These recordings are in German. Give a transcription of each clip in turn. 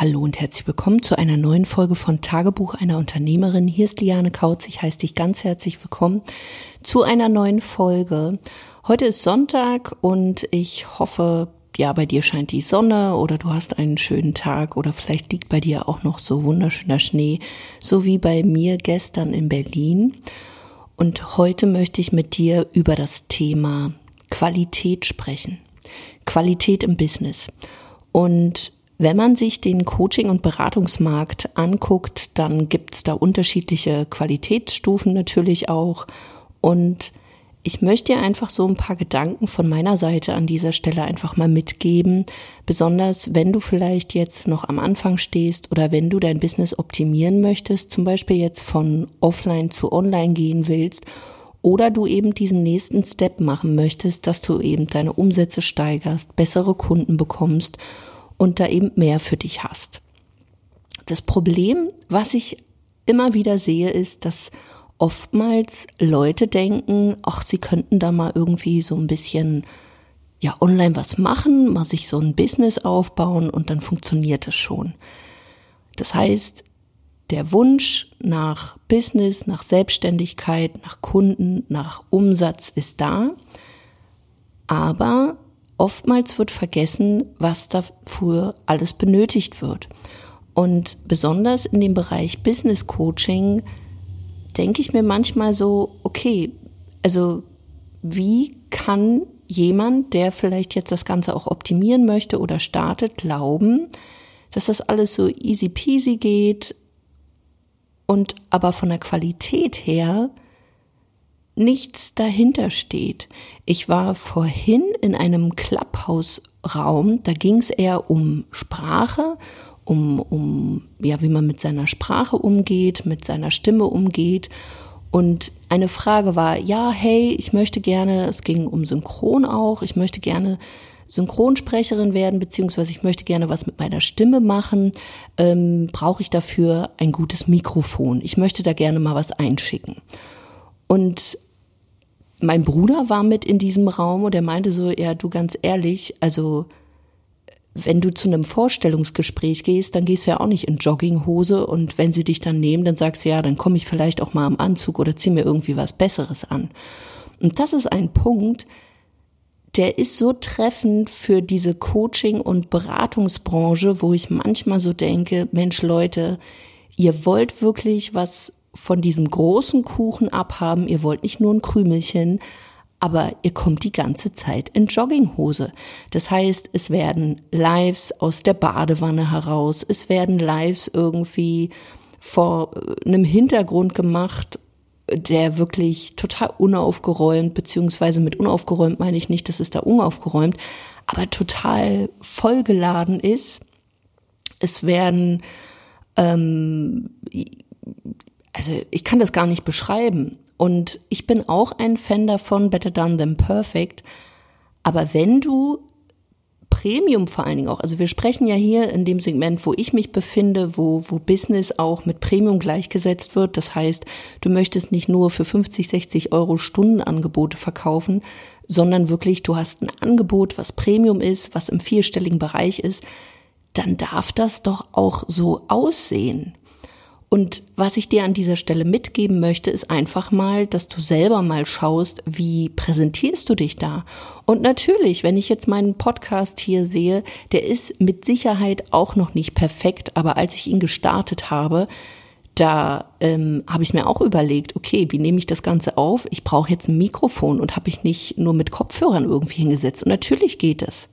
Hallo und herzlich willkommen zu einer neuen Folge von Tagebuch einer Unternehmerin. Hier ist Liane Kautz. Ich heiße dich ganz herzlich willkommen zu einer neuen Folge. Heute ist Sonntag und ich hoffe, ja, bei dir scheint die Sonne oder du hast einen schönen Tag oder vielleicht liegt bei dir auch noch so wunderschöner Schnee, so wie bei mir gestern in Berlin. Und heute möchte ich mit dir über das Thema Qualität sprechen. Qualität im Business. Und wenn man sich den Coaching- und Beratungsmarkt anguckt, dann gibt es da unterschiedliche Qualitätsstufen natürlich auch. Und ich möchte dir einfach so ein paar Gedanken von meiner Seite an dieser Stelle einfach mal mitgeben, besonders wenn du vielleicht jetzt noch am Anfang stehst oder wenn du dein Business optimieren möchtest, zum Beispiel jetzt von offline zu online gehen willst oder du eben diesen nächsten Step machen möchtest, dass du eben deine Umsätze steigerst, bessere Kunden bekommst und da eben mehr für dich hast. Das Problem, was ich immer wieder sehe, ist, dass oftmals Leute denken, ach, sie könnten da mal irgendwie so ein bisschen ja online was machen, mal sich so ein Business aufbauen und dann funktioniert es schon. Das heißt, der Wunsch nach Business, nach Selbstständigkeit, nach Kunden, nach Umsatz ist da, aber oftmals wird vergessen, was dafür alles benötigt wird. Und besonders in dem Bereich Business Coaching denke ich mir manchmal so, okay, also wie kann jemand, der vielleicht jetzt das Ganze auch optimieren möchte oder startet, glauben, dass das alles so easy peasy geht und aber von der Qualität her nichts dahinter steht. Ich war vorhin in einem Clubhouse-Raum, da ging es eher um Sprache, um, um, ja, wie man mit seiner Sprache umgeht, mit seiner Stimme umgeht. Und eine Frage war, ja, hey, ich möchte gerne, es ging um Synchron auch, ich möchte gerne Synchronsprecherin werden, beziehungsweise ich möchte gerne was mit meiner Stimme machen. Ähm, Brauche ich dafür ein gutes Mikrofon? Ich möchte da gerne mal was einschicken. Und mein Bruder war mit in diesem Raum und er meinte so, ja, du ganz ehrlich, also wenn du zu einem Vorstellungsgespräch gehst, dann gehst du ja auch nicht in Jogginghose und wenn sie dich dann nehmen, dann sagst du ja, dann komme ich vielleicht auch mal im Anzug oder zieh mir irgendwie was Besseres an. Und das ist ein Punkt, der ist so treffend für diese Coaching- und Beratungsbranche, wo ich manchmal so denke, Mensch Leute, ihr wollt wirklich was von diesem großen Kuchen abhaben. Ihr wollt nicht nur ein Krümelchen, aber ihr kommt die ganze Zeit in Jogginghose. Das heißt, es werden Lives aus der Badewanne heraus, es werden Lives irgendwie vor äh, einem Hintergrund gemacht, der wirklich total unaufgeräumt, beziehungsweise mit unaufgeräumt meine ich nicht, dass es da unaufgeräumt, aber total vollgeladen ist. Es werden ähm, also ich kann das gar nicht beschreiben. Und ich bin auch ein Fan davon, better done than perfect. Aber wenn du Premium vor allen Dingen auch, also wir sprechen ja hier in dem Segment, wo ich mich befinde, wo, wo Business auch mit Premium gleichgesetzt wird. Das heißt, du möchtest nicht nur für 50, 60 Euro Stundenangebote verkaufen, sondern wirklich, du hast ein Angebot, was Premium ist, was im vierstelligen Bereich ist, dann darf das doch auch so aussehen. Und was ich dir an dieser Stelle mitgeben möchte, ist einfach mal, dass du selber mal schaust, wie präsentierst du dich da. Und natürlich, wenn ich jetzt meinen Podcast hier sehe, der ist mit Sicherheit auch noch nicht perfekt, aber als ich ihn gestartet habe, da ähm, habe ich mir auch überlegt, okay, wie nehme ich das Ganze auf? Ich brauche jetzt ein Mikrofon und habe ich nicht nur mit Kopfhörern irgendwie hingesetzt. Und natürlich geht es.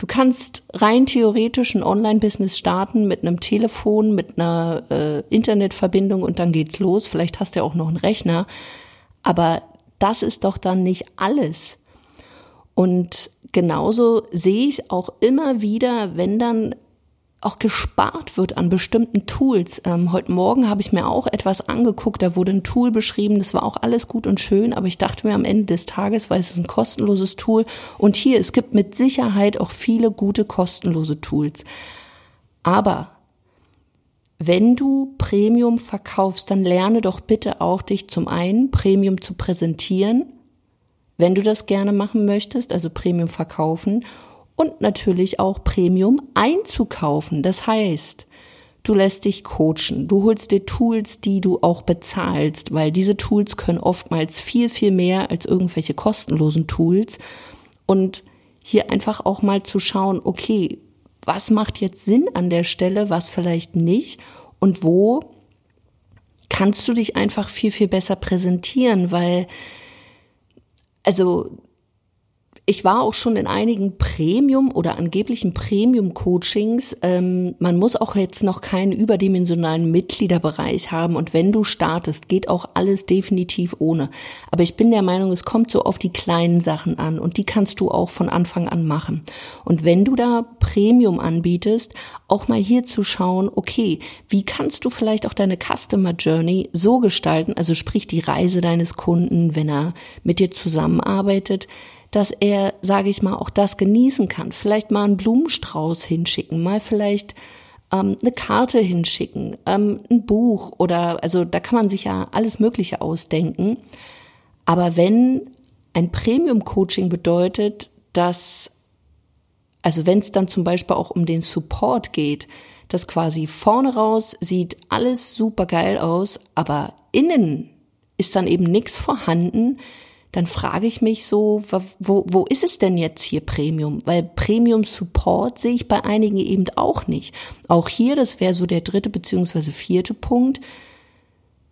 Du kannst rein theoretisch ein Online-Business starten mit einem Telefon, mit einer äh, Internetverbindung und dann geht's los. Vielleicht hast du ja auch noch einen Rechner. Aber das ist doch dann nicht alles. Und genauso sehe ich auch immer wieder, wenn dann auch gespart wird an bestimmten Tools. Ähm, heute Morgen habe ich mir auch etwas angeguckt, da wurde ein Tool beschrieben, das war auch alles gut und schön, aber ich dachte mir am Ende des Tages, weil es ist ein kostenloses Tool und hier, es gibt mit Sicherheit auch viele gute kostenlose Tools. Aber wenn du Premium verkaufst, dann lerne doch bitte auch dich zum einen Premium zu präsentieren, wenn du das gerne machen möchtest, also Premium verkaufen und natürlich auch Premium einzukaufen. Das heißt, du lässt dich coachen, du holst dir Tools, die du auch bezahlst, weil diese Tools können oftmals viel, viel mehr als irgendwelche kostenlosen Tools. Und hier einfach auch mal zu schauen, okay, was macht jetzt Sinn an der Stelle, was vielleicht nicht und wo kannst du dich einfach viel, viel besser präsentieren, weil, also ich war auch schon in einigen Premium oder angeblichen Premium-Coachings. Ähm, man muss auch jetzt noch keinen überdimensionalen Mitgliederbereich haben. Und wenn du startest, geht auch alles definitiv ohne. Aber ich bin der Meinung, es kommt so auf die kleinen Sachen an und die kannst du auch von Anfang an machen. Und wenn du da Premium anbietest, auch mal hier zu schauen, okay, wie kannst du vielleicht auch deine Customer Journey so gestalten, also sprich die Reise deines Kunden, wenn er mit dir zusammenarbeitet, dass er, sage ich mal, auch das genießen kann. Vielleicht mal einen Blumenstrauß hinschicken, mal vielleicht ähm, eine Karte hinschicken, ähm, ein Buch oder also da kann man sich ja alles Mögliche ausdenken. Aber wenn ein Premium-Coaching bedeutet, dass, also wenn es dann zum Beispiel auch um den Support geht, dass quasi vorne raus sieht alles super geil aus, aber innen ist dann eben nichts vorhanden, dann frage ich mich so, wo, wo ist es denn jetzt hier Premium? Weil Premium Support sehe ich bei einigen eben auch nicht. Auch hier, das wäre so der dritte beziehungsweise vierte Punkt.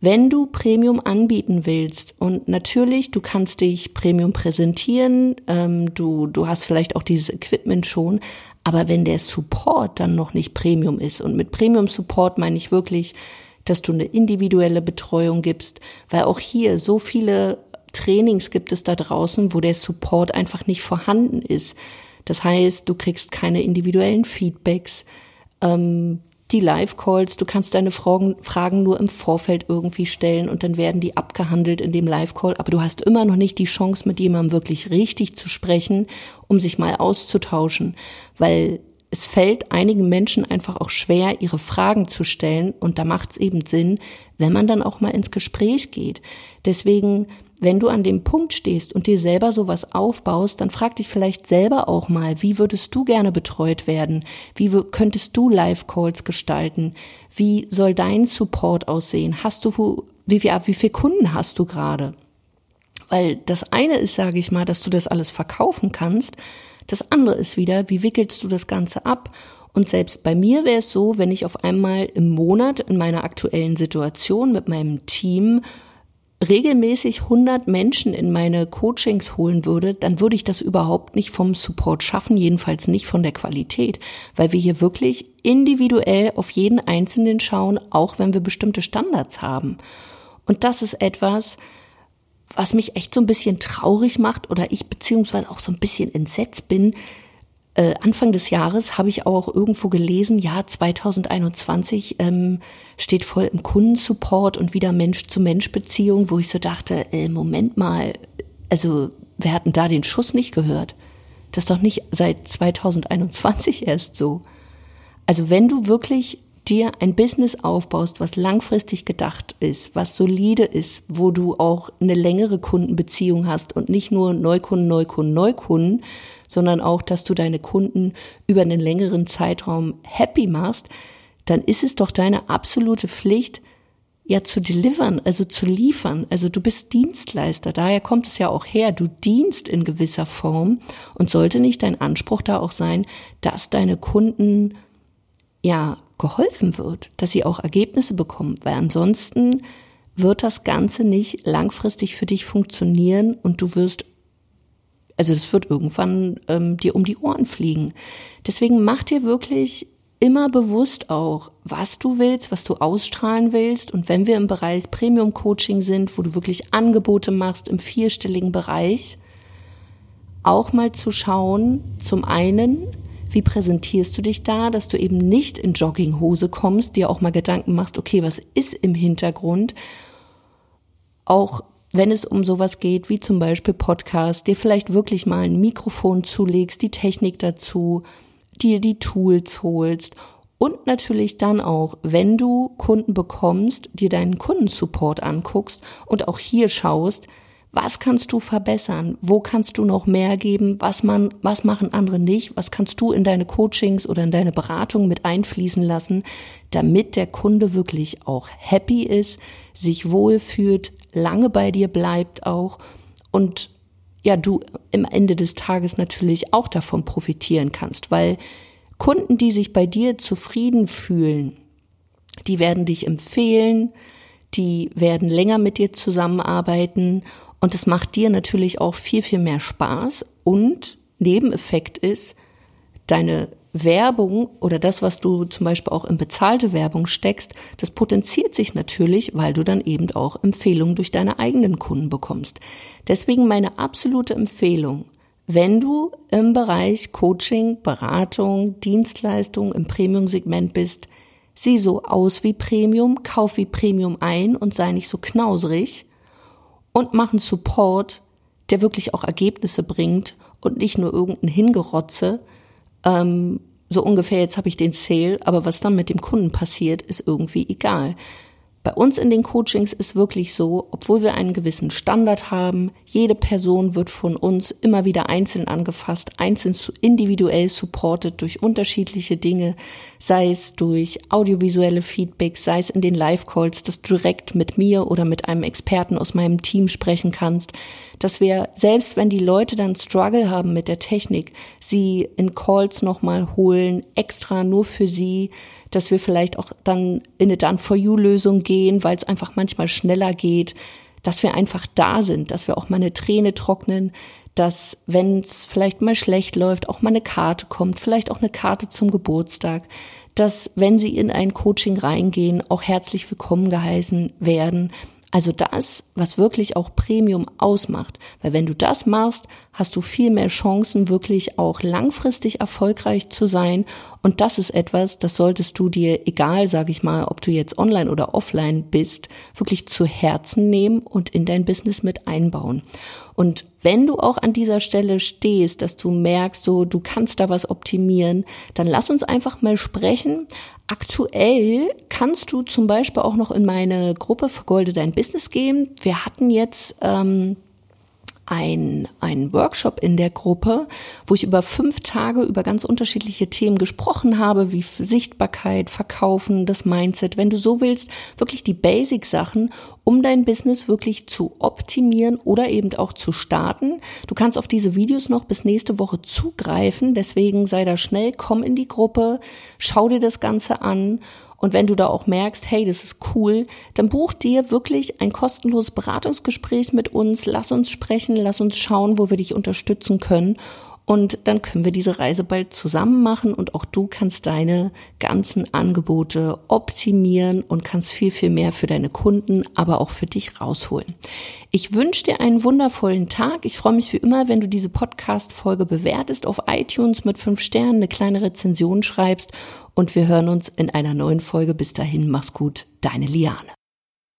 Wenn du Premium anbieten willst und natürlich, du kannst dich Premium präsentieren, ähm, du, du hast vielleicht auch dieses Equipment schon, aber wenn der Support dann noch nicht Premium ist und mit Premium Support meine ich wirklich, dass du eine individuelle Betreuung gibst, weil auch hier so viele Trainings gibt es da draußen, wo der Support einfach nicht vorhanden ist. Das heißt, du kriegst keine individuellen Feedbacks, ähm, die Live-Calls, du kannst deine Fragen, Fragen nur im Vorfeld irgendwie stellen und dann werden die abgehandelt in dem Live-Call, aber du hast immer noch nicht die Chance, mit jemandem wirklich richtig zu sprechen, um sich mal auszutauschen, weil es fällt einigen Menschen einfach auch schwer, ihre Fragen zu stellen und da macht es eben Sinn, wenn man dann auch mal ins Gespräch geht. Deswegen wenn du an dem Punkt stehst und dir selber sowas aufbaust, dann frag dich vielleicht selber auch mal, wie würdest du gerne betreut werden? Wie könntest du Live-Calls gestalten? Wie soll dein Support aussehen? Hast du, wie, wie, wie viele Kunden hast du gerade? Weil das eine ist, sage ich mal, dass du das alles verkaufen kannst. Das andere ist wieder, wie wickelst du das Ganze ab? Und selbst bei mir wäre es so, wenn ich auf einmal im Monat in meiner aktuellen Situation mit meinem Team regelmäßig 100 Menschen in meine Coachings holen würde, dann würde ich das überhaupt nicht vom Support schaffen, jedenfalls nicht von der Qualität, weil wir hier wirklich individuell auf jeden Einzelnen schauen, auch wenn wir bestimmte Standards haben. Und das ist etwas, was mich echt so ein bisschen traurig macht oder ich beziehungsweise auch so ein bisschen entsetzt bin, äh, Anfang des Jahres habe ich auch irgendwo gelesen, ja, 2021 ähm, steht voll im Kundensupport und wieder Mensch-zu-Mensch-Beziehung, wo ich so dachte, äh, Moment mal, also wir hatten da den Schuss nicht gehört. Das ist doch nicht seit 2021 erst so. Also wenn du wirklich dir ein Business aufbaust, was langfristig gedacht ist, was solide ist, wo du auch eine längere Kundenbeziehung hast und nicht nur Neukunden, Neukunden, Neukunden, sondern auch, dass du deine Kunden über einen längeren Zeitraum happy machst, dann ist es doch deine absolute Pflicht, ja zu delivern, also zu liefern. Also du bist Dienstleister, daher kommt es ja auch her. Du dienst in gewisser Form und sollte nicht dein Anspruch da auch sein, dass deine Kunden ja geholfen wird, dass sie auch Ergebnisse bekommen, weil ansonsten wird das Ganze nicht langfristig für dich funktionieren und du wirst, also das wird irgendwann ähm, dir um die Ohren fliegen. Deswegen mach dir wirklich immer bewusst auch, was du willst, was du ausstrahlen willst. Und wenn wir im Bereich Premium Coaching sind, wo du wirklich Angebote machst im vierstelligen Bereich, auch mal zu schauen, zum einen, wie präsentierst du dich da, dass du eben nicht in Jogginghose kommst, dir auch mal Gedanken machst, okay, was ist im Hintergrund? Auch wenn es um sowas geht, wie zum Beispiel Podcast, dir vielleicht wirklich mal ein Mikrofon zulegst, die Technik dazu, dir die Tools holst und natürlich dann auch, wenn du Kunden bekommst, dir deinen Kundensupport anguckst und auch hier schaust, Was kannst du verbessern? Wo kannst du noch mehr geben? Was man, was machen andere nicht? Was kannst du in deine Coachings oder in deine Beratung mit einfließen lassen, damit der Kunde wirklich auch happy ist, sich wohlfühlt, lange bei dir bleibt auch und ja, du im Ende des Tages natürlich auch davon profitieren kannst, weil Kunden, die sich bei dir zufrieden fühlen, die werden dich empfehlen, die werden länger mit dir zusammenarbeiten und es macht dir natürlich auch viel, viel mehr Spaß und Nebeneffekt ist, deine Werbung oder das, was du zum Beispiel auch in bezahlte Werbung steckst, das potenziert sich natürlich, weil du dann eben auch Empfehlungen durch deine eigenen Kunden bekommst. Deswegen meine absolute Empfehlung, wenn du im Bereich Coaching, Beratung, Dienstleistung im Premium-Segment bist, sieh so aus wie Premium, kauf wie Premium ein und sei nicht so knauserig und mach einen Support, der wirklich auch Ergebnisse bringt und nicht nur irgendein Hingerotze, ähm, so ungefähr, jetzt habe ich den Sale, aber was dann mit dem Kunden passiert, ist irgendwie egal. Bei uns in den Coachings ist wirklich so, obwohl wir einen gewissen Standard haben, jede Person wird von uns immer wieder einzeln angefasst, einzeln individuell supported durch unterschiedliche Dinge, sei es durch audiovisuelle Feedbacks, sei es in den Live-Calls, dass du direkt mit mir oder mit einem Experten aus meinem Team sprechen kannst, dass wir, selbst wenn die Leute dann Struggle haben mit der Technik, sie in Calls nochmal holen, extra nur für sie, dass wir vielleicht auch dann in eine Done-for-You-Lösung gehen, weil es einfach manchmal schneller geht, dass wir einfach da sind, dass wir auch mal eine Träne trocknen, dass, wenn es vielleicht mal schlecht läuft, auch mal eine Karte kommt, vielleicht auch eine Karte zum Geburtstag, dass, wenn Sie in ein Coaching reingehen, auch herzlich willkommen geheißen werden, also das, was wirklich auch Premium ausmacht. Weil wenn du das machst, hast du viel mehr Chancen, wirklich auch langfristig erfolgreich zu sein. Und das ist etwas, das solltest du dir, egal, sage ich mal, ob du jetzt online oder offline bist, wirklich zu Herzen nehmen und in dein Business mit einbauen. Und wenn du auch an dieser Stelle stehst, dass du merkst, so du kannst da was optimieren, dann lass uns einfach mal sprechen. Aktuell kannst du zum Beispiel auch noch in meine Gruppe Vergolde dein Business gehen. Wir hatten jetzt ähm, ein, ein Workshop in der Gruppe, wo ich über fünf Tage über ganz unterschiedliche Themen gesprochen habe, wie Sichtbarkeit, Verkaufen, das Mindset. Wenn du so willst, wirklich die Basic-Sachen, um dein Business wirklich zu optimieren oder eben auch zu starten. Du kannst auf diese Videos noch bis nächste Woche zugreifen, deswegen sei da schnell, komm in die Gruppe, schau dir das Ganze an und wenn du da auch merkst, hey, das ist cool, dann buch dir wirklich ein kostenloses Beratungsgespräch mit uns. Lass uns sprechen, lass uns schauen, wo wir dich unterstützen können. Und dann können wir diese Reise bald zusammen machen und auch du kannst deine ganzen Angebote optimieren und kannst viel, viel mehr für deine Kunden, aber auch für dich rausholen. Ich wünsche dir einen wundervollen Tag. Ich freue mich wie immer, wenn du diese Podcast-Folge bewertest auf iTunes mit fünf Sternen, eine kleine Rezension schreibst und wir hören uns in einer neuen Folge. Bis dahin, mach's gut, deine Liane.